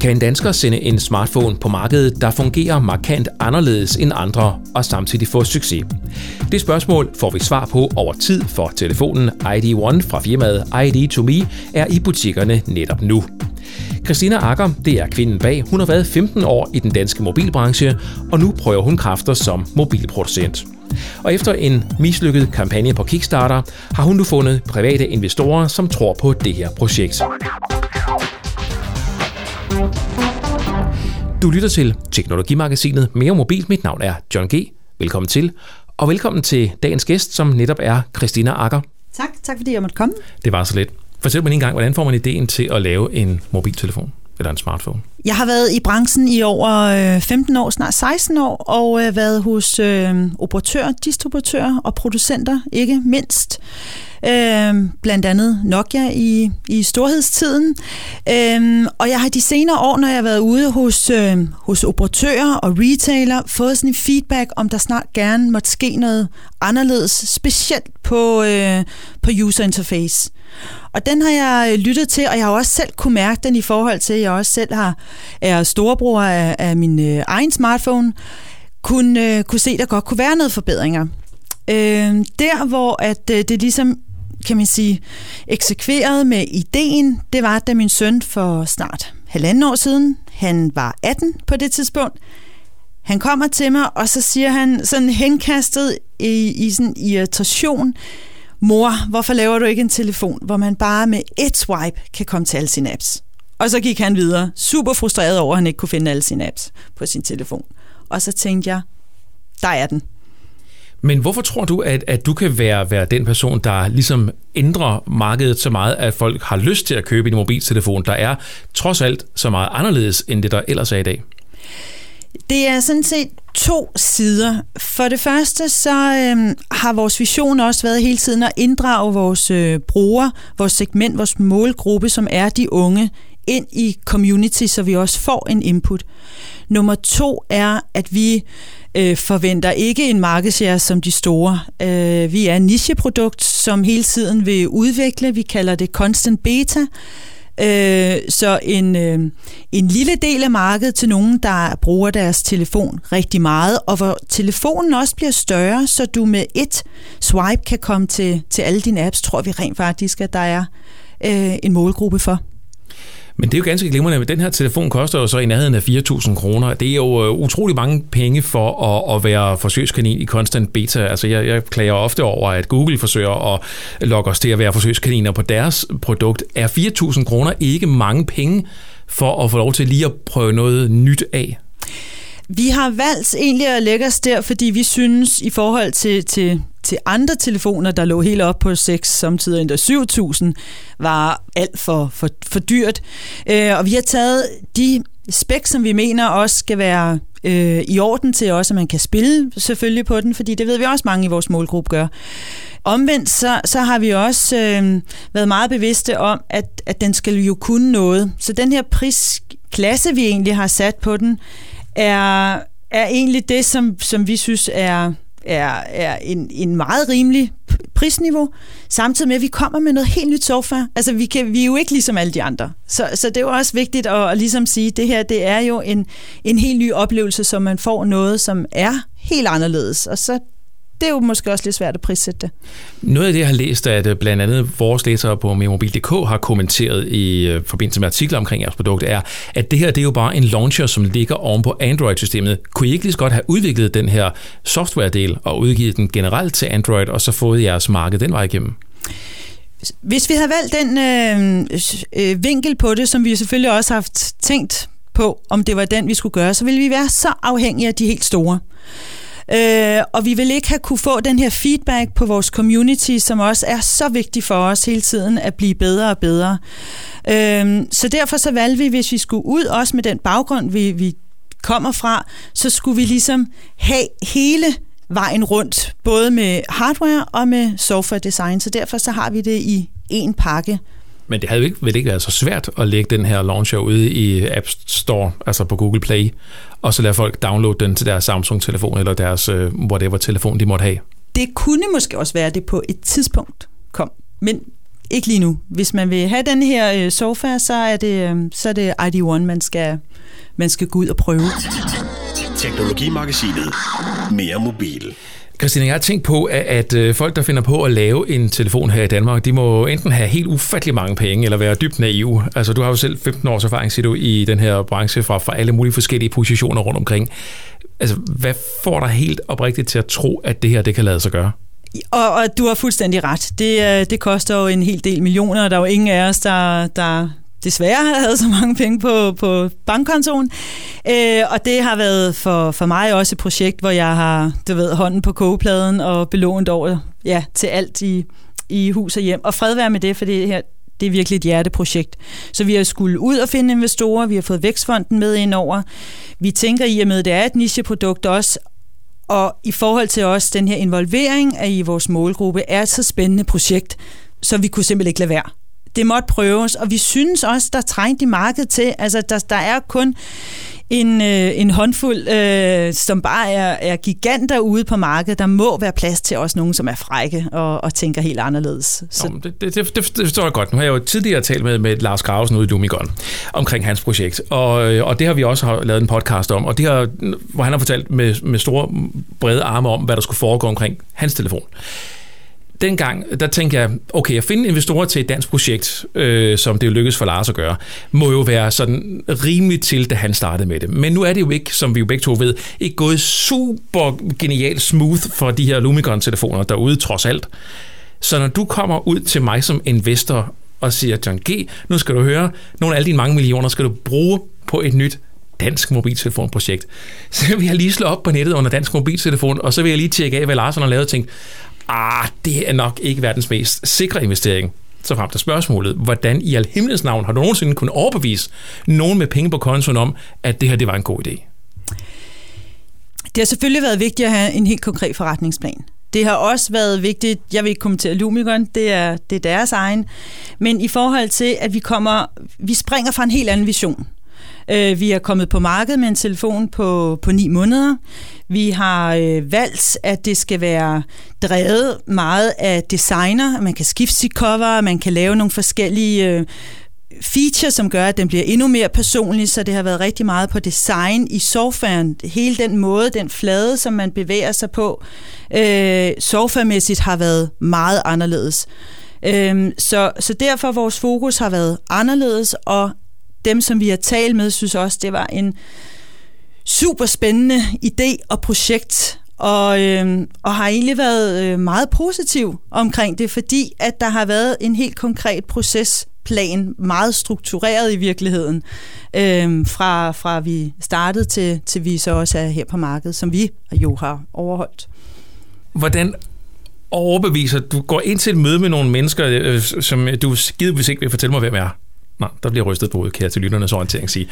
Kan en dansker sende en smartphone på markedet, der fungerer markant anderledes end andre og samtidig få succes? Det spørgsmål får vi svar på over tid, for telefonen ID1 fra firmaet ID2Me er i butikkerne netop nu. Christina Akker, det er kvinden bag. Hun har været 15 år i den danske mobilbranche, og nu prøver hun kræfter som mobilproducent. Og efter en mislykket kampagne på Kickstarter, har hun nu fundet private investorer, som tror på det her projekt. Du lytter til Teknologimagasinet Mere Mobil. Mit navn er John G. Velkommen til. Og velkommen til dagens gæst, som netop er Christina Akker. Tak, tak fordi jeg måtte komme. Det var så lidt. Fortæl mig en gang, hvordan får man ideen til at lave en mobiltelefon eller en smartphone? Jeg har været i branchen i over øh, 15 år, snart 16 år, og øh, været hos øh, operatører, distributører og producenter, ikke mindst. Øh, blandt andet Nokia i, i storhedstiden. Øh, og jeg har de senere år, når jeg har været ude hos, øh, hos operatører og retailer, fået sådan en feedback, om der snart gerne måtte ske noget anderledes, specielt på, øh, på user interface. Og den har jeg øh, lyttet til, og jeg har også selv kunne mærke den i forhold til, at jeg også selv har, er storebror af, af min øh, egen smartphone, kunne, øh, kunne se, at der godt kunne være noget forbedringer. Øh, der, hvor at øh, det ligesom kan man sige, eksekveret med ideen, det var, da min søn for snart halvanden år siden, han var 18 på det tidspunkt, han kommer til mig, og så siger han sådan henkastet i, i sådan irritation, mor, hvorfor laver du ikke en telefon, hvor man bare med et swipe kan komme til alle sine apps? Og så gik han videre, super frustreret over, at han ikke kunne finde alle sine apps på sin telefon. Og så tænkte jeg, der er den. Men hvorfor tror du, at, at du kan være, være den person, der ligesom ændrer markedet så meget, at folk har lyst til at købe en mobiltelefon, der er trods alt så meget anderledes, end det der ellers er i dag? Det er sådan set to sider. For det første så øh, har vores vision også været hele tiden at inddrage vores øh, brugere, vores segment, vores målgruppe, som er de unge, ind i community, så vi også får en input. Nummer to er, at vi øh, forventer ikke en markedsjære som de store. Øh, vi er en nicheprodukt, som hele tiden vil udvikle. Vi kalder det constant beta. Øh, så en, øh, en lille del af markedet til nogen, der bruger deres telefon rigtig meget, og hvor telefonen også bliver større, så du med et swipe kan komme til, til alle dine apps, tror vi rent faktisk, at der er øh, en målgruppe for. Men det er jo ganske glimrende, at den her telefon koster jo så i nærheden af 4.000 kroner. Det er jo øh, utrolig mange penge for at, at være forsøgskanin i constant beta. Altså jeg, jeg klager ofte over, at Google forsøger at lokke os til at være forsøgskaniner på deres produkt. Er 4.000 kroner ikke mange penge for at få lov til lige at prøve noget nyt af? Vi har valgt egentlig at lægge os der, fordi vi synes i forhold til, til, til andre telefoner, der lå helt op på 6, samtidig endda 7.000, var alt for, for, for dyrt. Øh, og vi har taget de spæk, som vi mener også skal være øh, i orden til også, at man kan spille selvfølgelig på den, fordi det ved vi også mange i vores målgruppe gør. Omvendt så, så har vi også øh, været meget bevidste om, at, at den skal jo kunne noget. Så den her prisklasse, vi egentlig har sat på den, er, er egentlig det, som, som vi synes er, er, er en, en meget rimelig prisniveau, samtidig med, at vi kommer med noget helt nyt sofa. Altså, vi, kan, vi er jo ikke ligesom alle de andre. Så, så det er jo også vigtigt at, at ligesom sige, at det her det er jo en, en helt ny oplevelse, så man får noget, som er helt anderledes. Og så det er jo måske også lidt svært at prissætte det. Noget af det, jeg har læst, at øh, blandt andet vores læsere på memobil.dk har kommenteret i øh, forbindelse med artikler omkring jeres produkt, er, at det her det er jo bare en launcher, som ligger oven på Android-systemet. Kunne I ikke lige så godt have udviklet den her software-del og udgivet den generelt til Android, og så fået jeres marked den vej igennem? Hvis vi havde valgt den øh, øh, vinkel på det, som vi selvfølgelig også har haft tænkt på, om det var den, vi skulle gøre, så ville vi være så afhængige af de helt store. Øh, og vi vil ikke have kunne få den her feedback på vores community, som også er så vigtig for os hele tiden at blive bedre og bedre. Øh, så derfor så valgte vi, hvis vi skulle ud også med den baggrund, vi, vi kommer fra, så skulle vi ligesom have hele vejen rundt, både med hardware og med software design. Så derfor så har vi det i en pakke. Men det havde jo ikke, vel ikke været så svært at lægge den her launcher ude i App Store, altså på Google Play, og så lade folk downloade den til deres Samsung-telefon eller deres uh, whatever-telefon, de måtte have. Det kunne måske også være, det på et tidspunkt kom. Men ikke lige nu. Hvis man vil have den her øh, sofa, så er det, øh, så er det ID1, man skal, man skal gå ud og prøve. Teknologimagasinet. Mere mobil. Christina, jeg har tænkt på, at, at øh, folk, der finder på at lave en telefon her i Danmark, de må enten have helt ufattelig mange penge, eller være dybt naive. Altså, du har jo selv 15 års erfaring, siger du, i den her branche fra, fra alle mulige forskellige positioner rundt omkring. Altså, hvad får dig helt oprigtigt til at tro, at det her, det kan lade sig gøre? Og, og du har fuldstændig ret. Det, øh, det koster jo en hel del millioner, og der er jo ingen af os, der, der desværre havde så mange penge på, på bankkontoen. Øh, og det har været for, for mig også et projekt, hvor jeg har du ved, hånden på kogepladen og belånt over ja, til alt i, i hus og hjem. Og fred være med det, for det her det er virkelig et hjerteprojekt. Så vi har skulle ud og finde investorer, vi har fået Vækstfonden med ind over. Vi tænker i og med, at det er et nicheprodukt også, og i forhold til os, den her involvering af i vores målgruppe er et så spændende projekt, så vi kunne simpelthen ikke lade være. Det måtte prøves, og vi synes også, der trængte i markedet til. Altså, der, der er kun en, øh, en håndfuld, øh, som bare er, er giganter ude på markedet. Der må være plads til også nogen, som er frække og, og tænker helt anderledes. Så. Nå, det, det, det, det forstår jeg godt. Nu har jeg jo tidligere talt med, med Lars Gravesen ude i Lumigon omkring hans projekt, og, øh, og det har vi også lavet en podcast om, og det har, hvor han har fortalt med, med store, brede arme om, hvad der skulle foregå omkring hans telefon dengang, der tænkte jeg, okay, at finde investorer til et dansk projekt, øh, som det jo lykkedes for Lars at gøre, må jo være sådan rimeligt til, da han startede med det. Men nu er det jo ikke, som vi jo begge to ved, ikke gået super genialt smooth for de her Lumicon-telefoner derude, trods alt. Så når du kommer ud til mig som investor og siger, John G., nu skal du høre, nogle af alle dine mange millioner skal du bruge på et nyt dansk mobiltelefonprojekt. Så vil jeg lige slå op på nettet under dansk mobiltelefon, og så vil jeg lige tjekke af, hvad Lars har lavet og tænke, ah, det er nok ikke verdens mest sikre investering. Så frem til spørgsmålet, hvordan i al himlens navn har du nogensinde kunnet overbevise nogen med penge på kontoen om, at det her det var en god idé? Det har selvfølgelig været vigtigt at have en helt konkret forretningsplan. Det har også været vigtigt, jeg vil ikke kommentere Lumikon, det er, det er deres egen, men i forhold til, at vi kommer, vi springer fra en helt anden vision. Øh, vi er kommet på markedet med en telefon på, på ni måneder. Vi har øh, valgt, at det skal være drevet meget af designer. Man kan skifte sit cover, man kan lave nogle forskellige øh, feature, som gør, at den bliver endnu mere personlig, så det har været rigtig meget på design i sofaen. Hele den måde, den flade, som man bevæger sig på, øh, sofamæssigt har været meget anderledes. Øh, så, så derfor vores fokus har været anderledes, og dem, som vi har talt med, synes også, det var en super spændende idé og projekt, og, øh, og har egentlig været øh, meget positiv omkring det, fordi at der har været en helt konkret procesplan, meget struktureret i virkeligheden, øh, fra, fra vi startede til, til vi så også er her på markedet, som vi jo har overholdt. Hvordan overbeviser du? går ind til et møde med nogle mennesker, øh, som du givetvis ikke vil fortælle mig, hvem er. Nej, der bliver rystet på hovedet, kan jeg til lytternes orientering sige.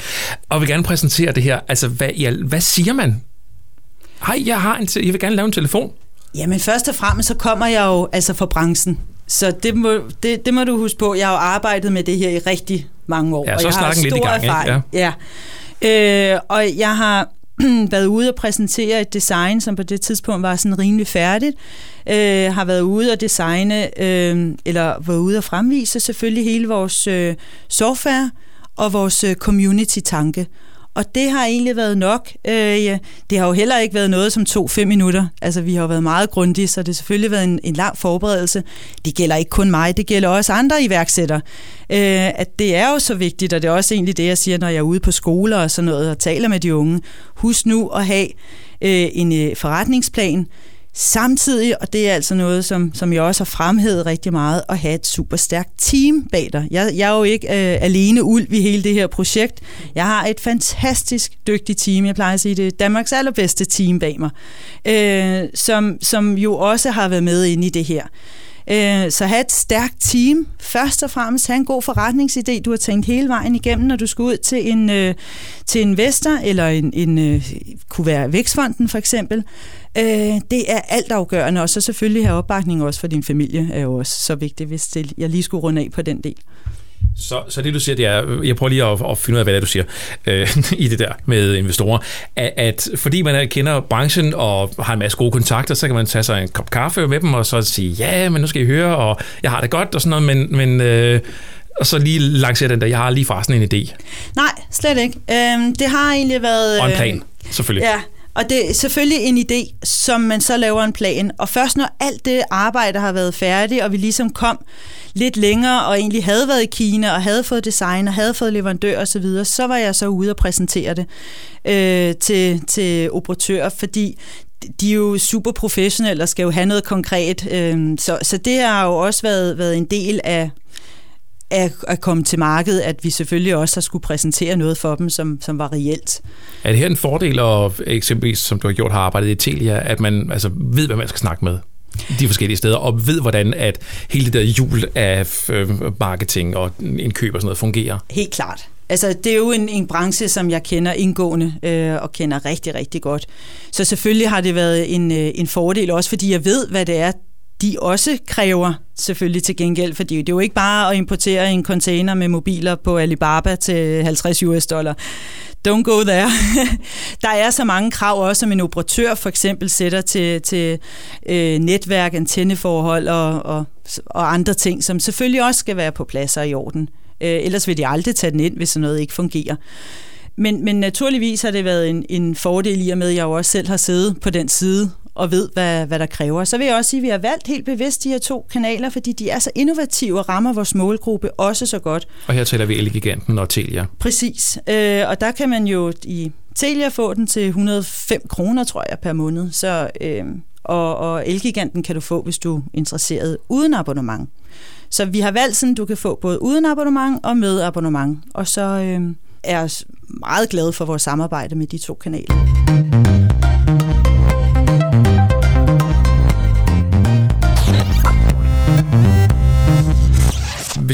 Og vil gerne præsentere det her. Altså, hvad, ja, hvad siger man? Hej, jeg, har en jeg vil gerne lave en telefon. Jamen, først og fremmest, så kommer jeg jo altså fra branchen. Så det må, det, det må du huske på. Jeg har jo arbejdet med det her i rigtig mange år. Ja, så og jeg har stor lidt i gang, erfaring. Ja. ja. Øh, og jeg har været ude og præsentere et design, som på det tidspunkt var sådan rimelig færdigt. Øh, har været ude og designe, øh, eller været ude og fremvise selvfølgelig hele vores øh, software og vores øh, community-tanke. Og det har egentlig været nok. Øh, ja, det har jo heller ikke været noget, som tog fem minutter. Altså, vi har jo været meget grundige, så det har selvfølgelig været en, en lang forberedelse. Det gælder ikke kun mig, det gælder også andre iværksættere. Øh, at det er jo så vigtigt, og det er også egentlig det, jeg siger, når jeg er ude på skoler og sådan noget, og taler med de unge. Husk nu at have øh, en øh, forretningsplan, Samtidig, og det er altså noget, som, som jeg også har fremhævet rigtig meget, at have et super stærkt team bag dig. Jeg, jeg er jo ikke øh, alene ulv i hele det her projekt. Jeg har et fantastisk dygtigt team. Jeg plejer at sige, det er Danmarks allerbedste team bag mig, øh, som, som jo også har været med inde i det her. Øh, så have et stærkt team. Først og fremmest have en god forretningsidé, du har tænkt hele vejen igennem, når du skal ud til en, øh, til en investor, eller en, en øh, kunne være Vækstfonden for eksempel. Øh, det er altafgørende, og så selvfølgelig have opbakning også for din familie, er jo også så vigtigt, hvis det, jeg lige skulle runde af på den del. Så, så det du siger, det er, jeg prøver lige at, at finde ud af, hvad det er, du siger øh, i det der med investorer, at, at fordi man kender branchen og har en masse gode kontakter, så kan man tage sig en kop kaffe med dem og så sige, ja, men nu skal I høre, og jeg har det godt og sådan noget, men, men øh, og så lige lancere den der, jeg har lige sådan en idé. Nej, slet ikke. Øhm, det har egentlig været... Og en plan, selvfølgelig. Ja, og det er selvfølgelig en idé, som man så laver en plan. Og først når alt det arbejde har været færdigt, og vi ligesom kom lidt længere, og egentlig havde været i Kina, og havde fået design, og havde fået leverandør osv., så, videre, så var jeg så ude og præsentere det øh, til, til operatører, fordi de er jo super professionelle og skal jo have noget konkret. Øh, så, så det har jo også været, været en del af, at, at komme til markedet, at vi selvfølgelig også har skulle præsentere noget for dem, som, som var reelt. Er det her en fordel, og eksempelvis, som du har gjort, har arbejdet i Telia, at man altså, ved, hvad man skal snakke med? de forskellige steder, og ved, hvordan at hele det der hjul af øh, marketing og indkøb og sådan noget fungerer. Helt klart. Altså, det er jo en, en branche, som jeg kender indgående øh, og kender rigtig, rigtig godt. Så selvfølgelig har det været en, øh, en fordel, også fordi jeg ved, hvad det er, de også kræver selvfølgelig til gengæld, fordi det er jo ikke bare at importere en container med mobiler på Alibaba til 50 US dollar. Don't go there. der er så mange krav også, som en operatør for eksempel sætter til, til øh, netværk, antenneforhold og, og, og andre ting, som selvfølgelig også skal være på plads og i orden. Øh, ellers vil de aldrig tage den ind, hvis sådan noget ikke fungerer. Men, men naturligvis har det været en, en fordel i og med, at jeg jo også selv har siddet på den side og ved, hvad, hvad der kræver. Så vil jeg også sige, at vi har valgt helt bevidst de her to kanaler, fordi de er så innovative og rammer vores målgruppe også så godt. Og her taler vi Elgiganten og Telia. Præcis. Øh, og der kan man jo i Telia få den til 105 kroner, tror jeg, per måned. Så, øh, og, og Elgiganten kan du få, hvis du er interesseret uden abonnement. Så vi har valgt sådan, du kan få både uden abonnement og med abonnement. Og så øh, er jeg meget glad for vores samarbejde med de to kanaler.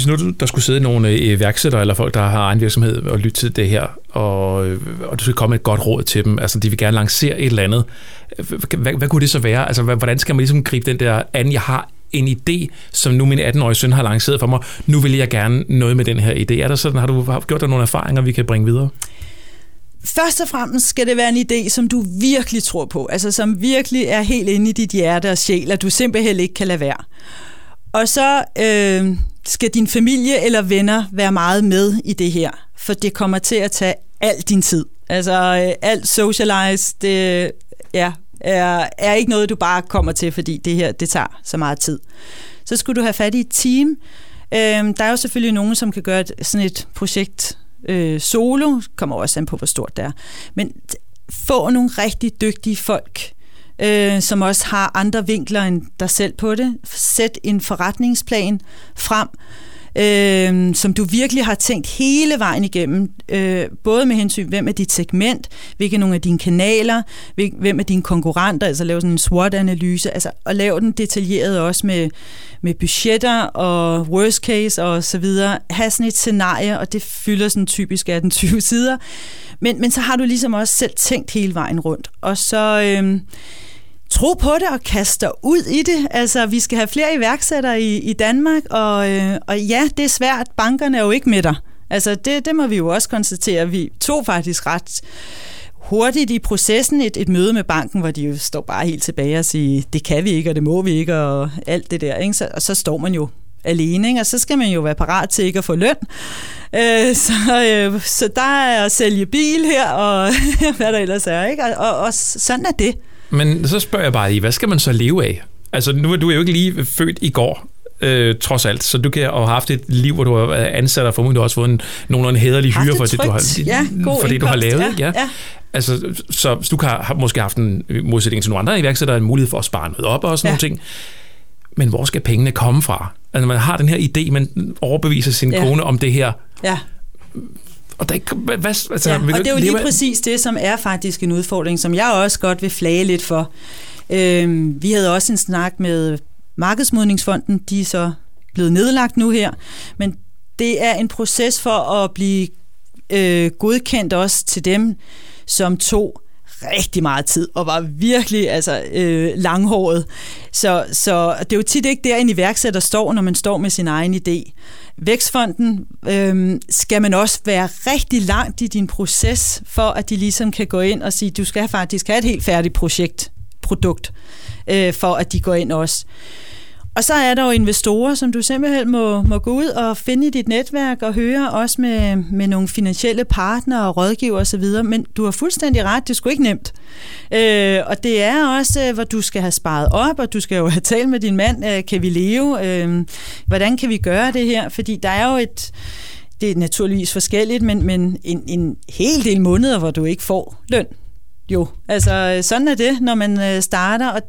Hvis nu der skulle sidde nogle øh, iværksættere eller folk, der har egen virksomhed og lytte til det her, og, øh, og du skal komme med et godt råd til dem, altså de vil gerne lancere et eller andet, hvad, hvad kunne det så være? Altså hvordan skal man ligesom gribe den der an, jeg har en idé, som nu min 18-årige søn har lanceret for mig, nu vil jeg gerne noget med den her idé. Er der sådan, har du gjort dig nogle erfaringer, vi kan bringe videre? Først og fremmest skal det være en idé, som du virkelig tror på, altså som virkelig er helt inde i dit hjerte og sjæl, at du simpelthen ikke kan lade være. Og så øh, skal din familie eller venner være meget med i det her, for det kommer til at tage al din tid. Altså øh, alt socialize, det øh, ja, er, er ikke noget, du bare kommer til, fordi det her det tager så meget tid. Så skulle du have fat i et team. Øh, der er jo selvfølgelig nogen, som kan gøre et, sådan et projekt øh, solo, kommer også an på, hvor stort det er. Men få nogle rigtig dygtige folk, øh, som også har andre vinkler end dig selv på det. Sæt en forretningsplan frem, øh, som du virkelig har tænkt hele vejen igennem, øh, både med hensyn, hvem er dit segment, hvilke nogle af dine kanaler, hvem er dine konkurrenter, altså lave sådan en SWOT-analyse, altså og lave den detaljeret også med, med budgetter og worst case og så videre. Ha' sådan et scenarie, og det fylder sådan typisk af den 20 sider, men, men så har du ligesom også selv tænkt hele vejen rundt, og så... Øh, tro på det og kaste dig ud i det. Altså, vi skal have flere iværksættere i, i Danmark, og, øh, og ja, det er svært. Bankerne er jo ikke med dig. Altså, det, det må vi jo også konstatere. Vi tog faktisk ret hurtigt i processen et, et møde med banken, hvor de jo står bare helt tilbage og siger, det kan vi ikke, og det må vi ikke, og alt det der. Ikke? Så, og så står man jo alene, ikke? og så skal man jo være parat til ikke at få løn. Øh, så, øh, så der er at sælge bil her, og hvad der ellers er. Ikke? Og, og, og sådan er det. Men så spørger jeg bare lige, hvad skal man så leve af? Altså, nu er du jo ikke lige født i går, øh, trods alt. Så du kan have haft et liv, hvor du har været ansat og formodentlig også fået en, nogenlunde hederlig hyre for det, du har, ja, for det, du har lavet. Ja, ja. ja. Altså, så du kan have måske haft en modsætning til nogle andre iværksættere, en mulighed for at spare noget op og sådan ja. nogle ting. Men hvor skal pengene komme fra? Altså, man har den her idé, man overbeviser sin ja. kone om det her. Ja. Og der ikke, hvad, altså, ja, og det er jo lige præcis det, som er faktisk en udfordring, som jeg også godt vil flage lidt for. Øhm, vi havde også en snak med Markedsmodningsfonden, de er så blevet nedlagt nu her, men det er en proces for at blive øh, godkendt også til dem, som tog rigtig meget tid, og var virkelig altså, øh, langhåret. Så, så det er jo tit ikke der, en iværksætter står, når man står med sin egen idé. Vækstfonden øh, skal man også være rigtig langt i din proces, for at de ligesom kan gå ind og sige, du skal faktisk have et helt færdigt projekt, produkt, øh, for at de går ind også. Og så er der jo investorer, som du simpelthen må, må gå ud og finde i dit netværk og høre også med, med nogle finansielle partnere og rådgiver osv. Men du har fuldstændig ret, det er sgu ikke nemt. Øh, og det er også, øh, hvor du skal have sparet op, og du skal jo have talt med din mand, øh, kan vi leve? Øh, hvordan kan vi gøre det her? Fordi der er jo et det er naturligvis forskelligt, men, men en, en hel del måneder, hvor du ikke får løn. Jo, altså øh, sådan er det, når man øh, starter, og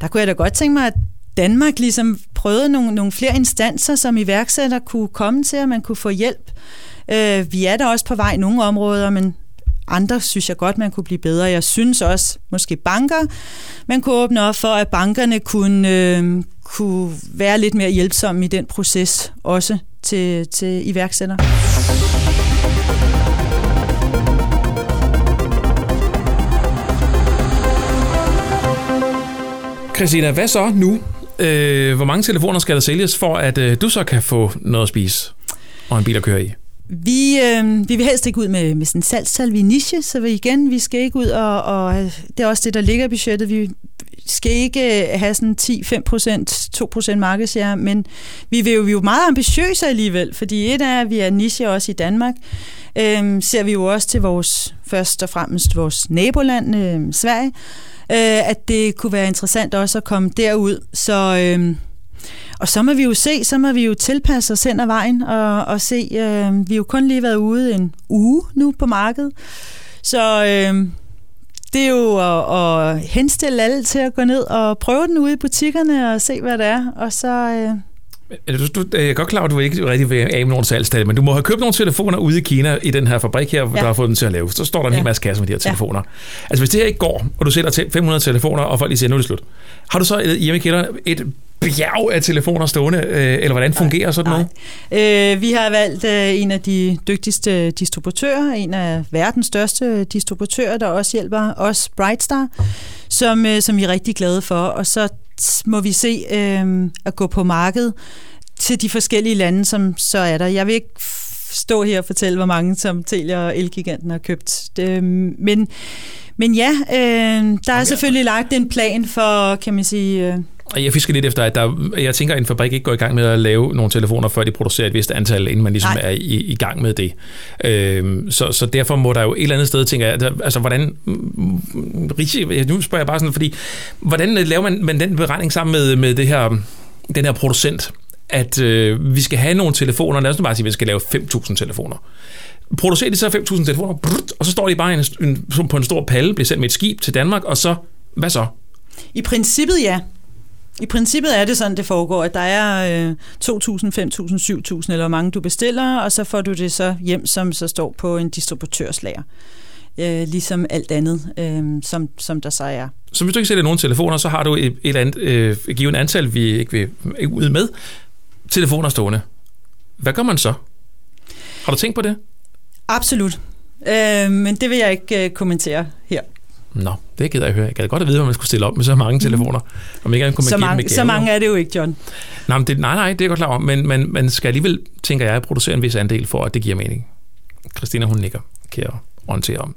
der kunne jeg da godt tænke mig, at Danmark ligesom prøvede nogle, nogle flere instanser, som iværksætter kunne komme til, at man kunne få hjælp. Øh, vi er der også på vej i nogle områder, men andre synes jeg godt, man kunne blive bedre. Jeg synes også, måske banker, man kunne åbne op for, at bankerne kunne, øh, kunne være lidt mere hjælpsomme i den proces, også til, til iværksætter. Christina, hvad så nu? Øh, hvor mange telefoner skal der sælges, for at øh, du så kan få noget at spise og en bil at køre i? Vi, øh, vi vil helst ikke ud med, med sådan en salgstal, vi er niche, så vi igen, vi skal ikke ud og, og det er også det, der ligger i budgettet. Vi skal ikke øh, have sådan 10-5%, 2% markedsjære, men vi, vil jo, vi er jo meget ambitiøse alligevel, fordi et er, at vi er niche også i Danmark, øh, ser vi jo også til vores, først og fremmest vores naboland, øh, Sverige, øh, at det kunne være interessant også at komme derud. Så, øh, og så må vi jo se, så må vi jo tilpasse os hen ad vejen og, og se. Øh, vi har jo kun lige været ude en uge nu på markedet, så øh, det er jo at, at henstille alle til at gå ned og prøve den ude i butikkerne og se, hvad det er, og så... Øh, du, du, jeg er godt klar, at du ikke rigtig vil af med nogle salgstal, men du må have købt nogle telefoner ude i Kina i den her fabrik her, ja. der har fået den til at lave. Så står der en ja. hel masse kasser med de her telefoner. Ja. Altså hvis det her ikke går, og du sælger 500 telefoner, og folk lige siger, nu er det slut. Har du så hjemme i kælderen et bjerg af telefoner stående, øh, eller hvordan fungerer sådan noget? Øh, vi har valgt øh, en af de dygtigste distributører, en af verdens største distributører, der også hjælper os, Brightstar, som, øh, som vi er rigtig glade for. Og så må vi se øh, at gå på markedet til de forskellige lande, som så er der. Jeg vil ikke stå her og fortælle, hvor mange som Telia og Elgiganten har købt. Det, men, men ja, øh, der er selvfølgelig lagt en plan for, kan man sige... Øh, jeg fisker lidt efter, at der, jeg tænker, at en fabrik ikke går i gang med at lave nogle telefoner, før de producerer et vist antal, inden man ligesom Nej. er i, i gang med det. Øhm, så, så derfor må der jo et eller andet sted, tænker jeg, altså hvordan, nu spørger jeg bare sådan, fordi, hvordan laver man, man den beregning sammen med, med det her, den her producent, at øh, vi skal have nogle telefoner, lad os nu bare sige, at vi skal lave 5.000 telefoner. Producerer de så 5.000 telefoner, brrrt, og så står de bare en, en, på en stor palle, bliver sendt med et skib til Danmark, og så, hvad så? I princippet ja. I princippet er det sådan, det foregår, at der er øh, 2.000, 5.000, 7.000 eller hvor mange du bestiller, og så får du det så hjem, som så står på en distributørslager. Øh, ligesom alt andet, øh, som, som der så er. Så hvis du ikke sælger nogen telefoner, så har du et, et eller andet øh, givet antal, vi ikke vil ud med, telefoner stående. Hvad gør man så? Har du tænkt på det? Absolut. Øh, men det vil jeg ikke øh, kommentere her. Nå, det gider jeg høre. Jeg gad godt at vide, hvad man skulle stille op med så mange telefoner. Om ikke kunne man så, mange, så mange er det jo ikke, John. Nej, men det, nej, nej, det er jeg godt klar over. Men men man skal alligevel, tænker jeg, producere en vis andel for, at det giver mening. Christina, hun nikker. Kan jeg orientere om.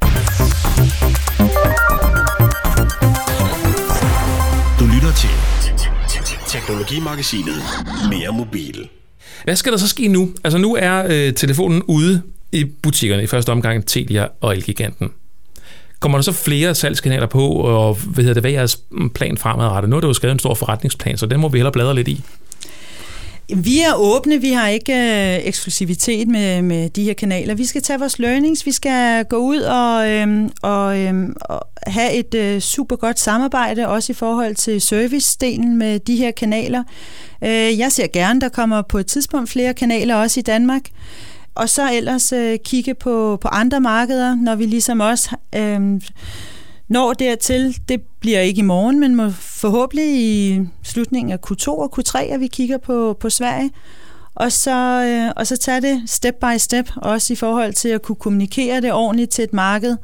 Du lytter til Teknologimagasinet Mere Mobil. Hvad skal der så ske nu? Altså nu er øh, telefonen ude i butikkerne i første omgang Telia og Elgiganten. Kommer der så flere salgskanaler på, og hvad, hedder det, hvad er jeres plan fremadrettet? Nu er det jo skrevet en stor forretningsplan, så den må vi hellere bladre lidt i. Vi er åbne, vi har ikke øh, eksklusivitet med, med de her kanaler. Vi skal tage vores learnings, vi skal gå ud og, øh, og, øh, og have et øh, super godt samarbejde, også i forhold til servicedelen med de her kanaler. Øh, jeg ser gerne, der kommer på et tidspunkt flere kanaler også i Danmark. Og så ellers øh, kigge på, på andre markeder, når vi ligesom også øh, når dertil. Det bliver ikke i morgen, men må forhåbentlig i slutningen af Q2 og Q3, at vi kigger på, på Sverige. Og så, øh, og så tage det step by step, også i forhold til at kunne kommunikere det ordentligt til et marked.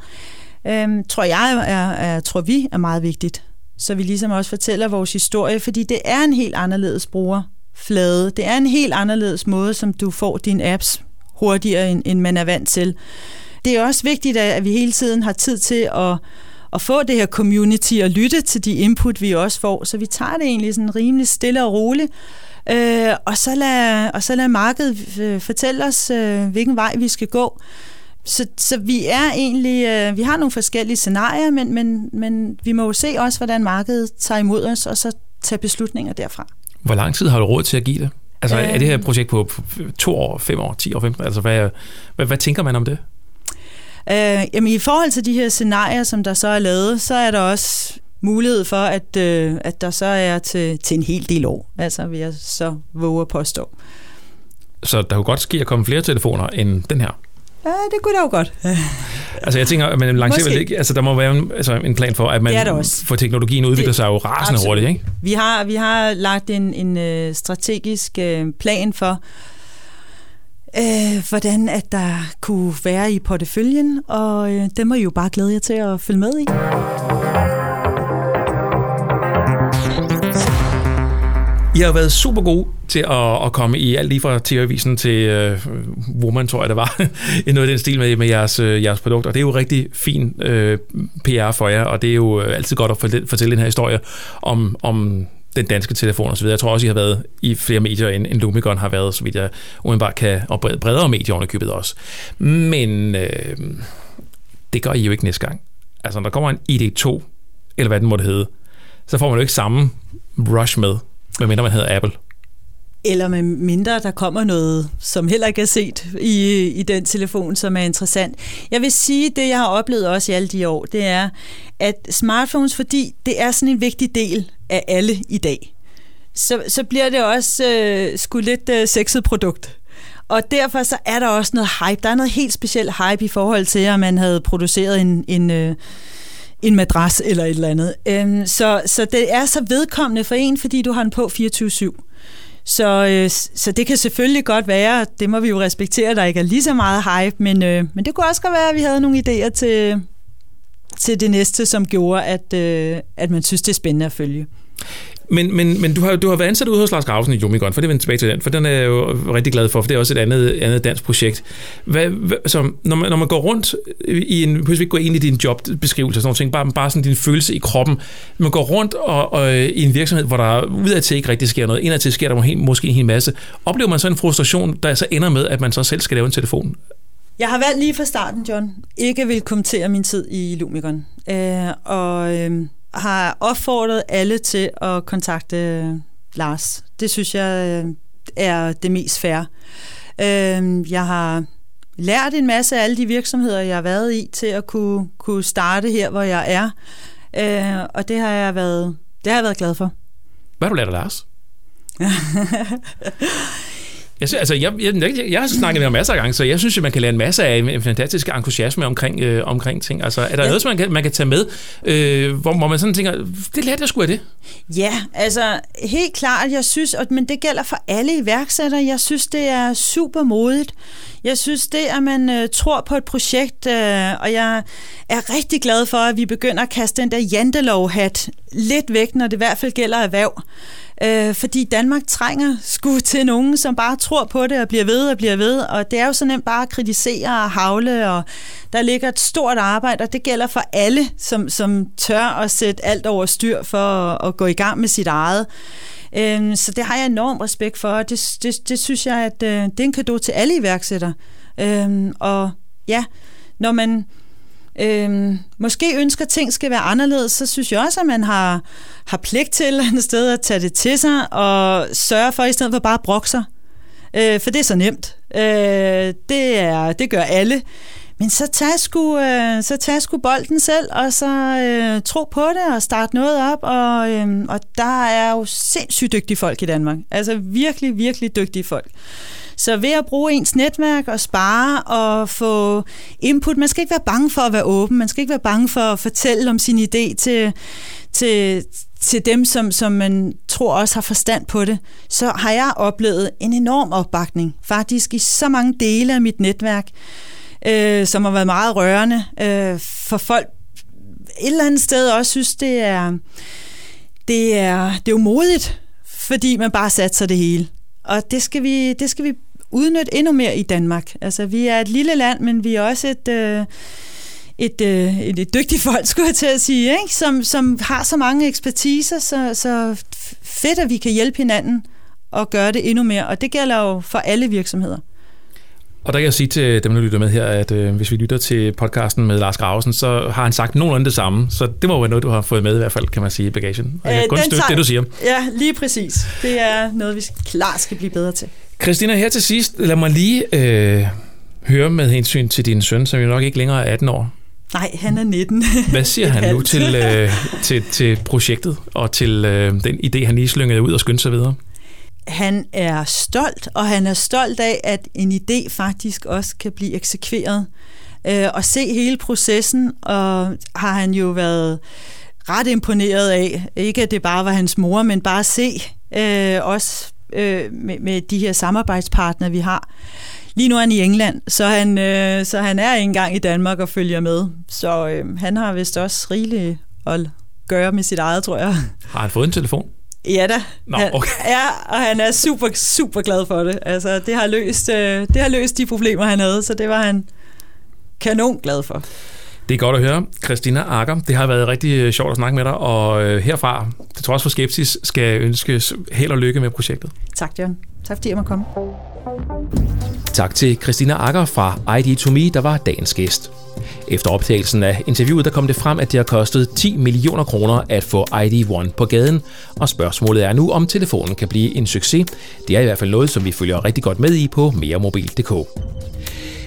øh, tror jeg, er, er, tror vi er meget vigtigt. Så vi ligesom også fortæller vores historie, fordi det er en helt anderledes brugerflade. Det er en helt anderledes måde, som du får dine apps hurtigere, end, end man er vant til. Det er også vigtigt, at vi hele tiden har tid til at, at få det her community og lytte til de input, vi også får. Så vi tager det egentlig sådan rimelig stille og roligt. Øh, og, så lad, og så lad markedet øh, fortælle os, øh, hvilken vej vi skal gå. Så, så vi er egentlig, øh, vi har nogle forskellige scenarier, men, men, men vi må jo se også, hvordan markedet tager imod os, og så tage beslutninger derfra. Hvor lang tid har du råd til at give det? Altså er det her projekt på to år, fem år, ti år, fem Altså hvad, hvad, hvad tænker man om det? Øh, jamen i forhold til de her scenarier, som der så er lavet, så er der også mulighed for, at, øh, at der så er til, til en hel del år. Altså vil jeg så våge at påstå. Så der kunne godt ske at komme flere telefoner end den her? Ja, det kunne da jo godt. altså jeg tænker, at man vel ikke, altså der må være en, altså en plan for, at man for teknologien udvikler det, sig jo rasende absolut. hurtigt, ikke? Vi har, vi har lagt en, en øh, strategisk øh, plan for, øh, hvordan at der kunne være i porteføljen, og øh, det må I jo bare glæde jer til at følge med i. har været super gode til at, at komme i alt lige fra TV-avisen til uh, Woman, tror jeg det var, i noget af den stil med, med jeres, uh, jeres produkter. Det er jo rigtig fin uh, øh, PR for jer, og det er jo øh, altid godt at fortælle den her historie om, om den danske telefon osv. Jeg tror også, I har været i flere medier, end, end Lumicon har været, så vidt jeg umiddelbart kan, og bredere medier underkøbet også. Men øh, det gør I jo ikke næste gang. Altså, når der kommer en ID2, eller hvad den måtte hedde, så får man jo ikke samme rush med, medmindre man hedder Apple. Eller med mindre der kommer noget, som heller ikke er set i, i den telefon, som er interessant. Jeg vil sige, det jeg har oplevet også i alle de år, det er, at smartphones, fordi det er sådan en vigtig del af alle i dag, så, så bliver det også øh, sgu lidt øh, sexet produkt. Og derfor så er der også noget hype. Der er noget helt specielt hype i forhold til, at man havde produceret en, en, øh, en madras eller et eller andet. Øhm, så, så det er så vedkommende for en, fordi du har den på 24-7. Så, øh, så det kan selvfølgelig godt være, det må vi jo respektere, der ikke er lige så meget hype, men, øh, men det kunne også godt være, at vi havde nogle idéer til, til det næste, som gjorde, at, øh, at man synes, det er spændende at følge. Men, men, men du, har, du har været ansat ude hos Lars Grausen i Jumigon, for det vender tilbage til den, for den er jeg jo rigtig glad for, for det er også et andet, andet dansk projekt. Hvad, hvad, så når, man, når man går rundt i en, hvis vi går ind i din jobbeskrivelse, sådan nogle ting, bare, bare sådan din følelse i kroppen, man går rundt og, og, øh, i en virksomhed, hvor der udadtil ikke rigtig sker noget, indadtil sker der måske, måske en hel masse, oplever man så en frustration, der så ender med, at man så selv skal lave en telefon? Jeg har valgt lige fra starten, John, ikke vil kommentere min tid i Lumikon. Øh, og øh, har opfordret alle til at kontakte Lars. Det synes jeg øh, er det mest fair. Øh, jeg har lært en masse af alle de virksomheder, jeg har været i, til at kunne, kunne starte her, hvor jeg er. Øh, og det har jeg været, det har jeg været glad for. Hvad har du lært af Lars? Jeg, synes, altså, jeg, jeg, jeg, jeg har snakket med ham masser af gange, så jeg synes, at man kan lære en masse af en fantastisk entusiasme omkring, øh, omkring ting. Altså, er der ja. noget, som man kan, man kan tage med, øh, hvor, hvor man sådan tænker, det lærte jeg sgu af det? Ja, altså helt klart, jeg synes, og, men det gælder for alle iværksættere, jeg synes, det er super modigt. Jeg synes, det at man øh, tror på et projekt, øh, og jeg er rigtig glad for, at vi begynder at kaste den der jantelov-hat lidt væk, når det i hvert fald gælder erhverv. Øh, fordi Danmark trænger sgu til nogen, som bare tror på det og bliver ved og bliver ved. Og det er jo så nemt bare at kritisere og havle, og der ligger et stort arbejde, og det gælder for alle, som, som tør at sætte alt over styr for at, at gå i gang med sit eget. Øh, så det har jeg enorm respekt for, og det, det, det synes jeg, at øh, det er en gave til alle iværksættere. Øh, og ja, når man øhm, måske ønsker, at ting skal være anderledes, så synes jeg også, at man har, har pligt til et eller andet sted at tage det til sig og sørge for, i stedet for bare at brokke sig. Øh, for det er så nemt. Øh, det, er, det gør alle. Men så tag, sgu, øh, så tag sgu bolden selv, og så øh, tro på det, og start noget op. Og, øh, og der er jo sindssygt dygtige folk i Danmark. Altså virkelig, virkelig dygtige folk. Så ved at bruge ens netværk og spare og få input, man skal ikke være bange for at være åben, man skal ikke være bange for at fortælle om sin idé til, til, til dem, som, som man tror også har forstand på det, så har jeg oplevet en enorm opbakning, faktisk i så mange dele af mit netværk øh, som har været meget rørende øh, for folk et eller andet sted også synes, det er, det er, det er jo modigt, fordi man bare satser det hele. Og det skal vi, det skal vi udnytte endnu mere i Danmark. Altså, vi er et lille land, men vi er også et... Øh, et, øh, et, et dygtigt folk, skulle jeg til at sige, ikke? Som, som har så mange ekspertiser, så, så fedt, at vi kan hjælpe hinanden og gøre det endnu mere. Og det gælder jo for alle virksomheder. Og der kan jeg sige til dem, der lytter med her, at øh, hvis vi lytter til podcasten med Lars Gravesen, så har han sagt nogenlunde det samme. Så det må være noget, du har fået med i hvert fald, kan man sige, i bagagen. Og jeg kan kun støtte tager, det, du siger. Ja, lige præcis. Det er noget, vi klart skal blive bedre til. Christina, her til sidst, lad mig lige øh, høre med hensyn til din søn, som jo nok ikke længere er 18 år. Nej, han er 19. Hvad siger han nu til, øh, til, til projektet og til øh, den idé, han lige slyngede ud og skyndte sig videre? Han er stolt, og han er stolt af, at en idé faktisk også kan blive eksekveret. Øh, og se hele processen, og har han jo været ret imponeret af. Ikke at det bare var hans mor, men bare se øh, også øh, med, med de her samarbejdspartnere, vi har. Lige nu er han i England, så han, øh, så han er ikke engang i Danmark og følger med. Så øh, han har vist også rigeligt at gøre med sit eget, tror jeg. Har han fået en telefon? Ja da. Nå, okay. Han, ja, og han er super, super glad for det. Altså, det har, løst, øh, det har løst de problemer, han havde, så det var han kanon glad for. Det er godt at høre. Christina Akker, det har været rigtig øh, sjovt at snakke med dig, og øh, herfra, til trods for skepsis, skal ønskes held og lykke med projektet. Tak, John. Tak fordi jeg måtte komme. Tak til Christina Akker fra ID2Me, der var dagens gæst. Efter optagelsen af interviewet, der kom det frem, at det har kostet 10 millioner kroner at få ID1 på gaden, og spørgsmålet er nu, om telefonen kan blive en succes. Det er i hvert fald noget, som vi følger rigtig godt med i på meremobil.dk.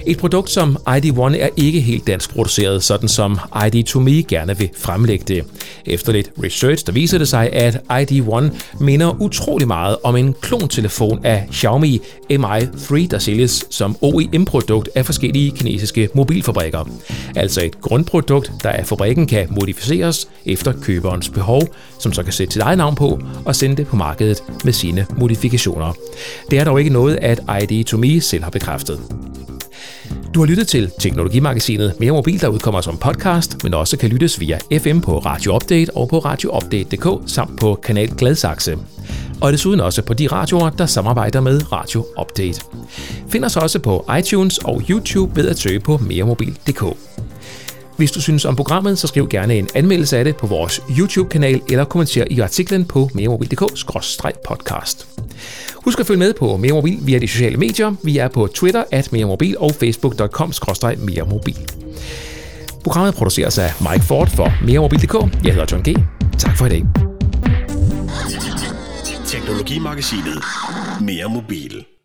Et produkt som ID1 er ikke helt dansk produceret, sådan som ID2Me gerne vil fremlægge det. Efter lidt research, der viser det sig, at ID1 minder utrolig meget om en klontelefon af Xiaomi Mi3, der sælges som OEM-produkt af forskellige kinesiske mobilfabrikker. Altså et grundprodukt, der af fabrikken kan modificeres efter køberens behov, som så kan sætte sit eget navn på og sende det på markedet med sine modifikationer. Det er dog ikke noget, at ID2Me selv har bekræftet. Du har lyttet til Teknologimagasinet Mere Mobil, der udkommer som podcast, men også kan lyttes via FM på Radio Update og på radioupdate.dk samt på kanal Gladsaxe. Og desuden også på de radioer, der samarbejder med Radio Update. Find os også på iTunes og YouTube ved at søge på meremobil.dk. Hvis du synes om programmet, så skriv gerne en anmeldelse af det på vores YouTube-kanal eller kommenter i artiklen på meremobil.dk-podcast. Husk at følge med på Mere Mobil via de sociale medier. Vi er på Twitter at Mere Mobil og facebook.com Mere Mobil. Programmet produceres af Mike Ford for meremobil.dk. Jeg hedder John G. Tak for i dag. Teknologimagasinet Mere Mobil.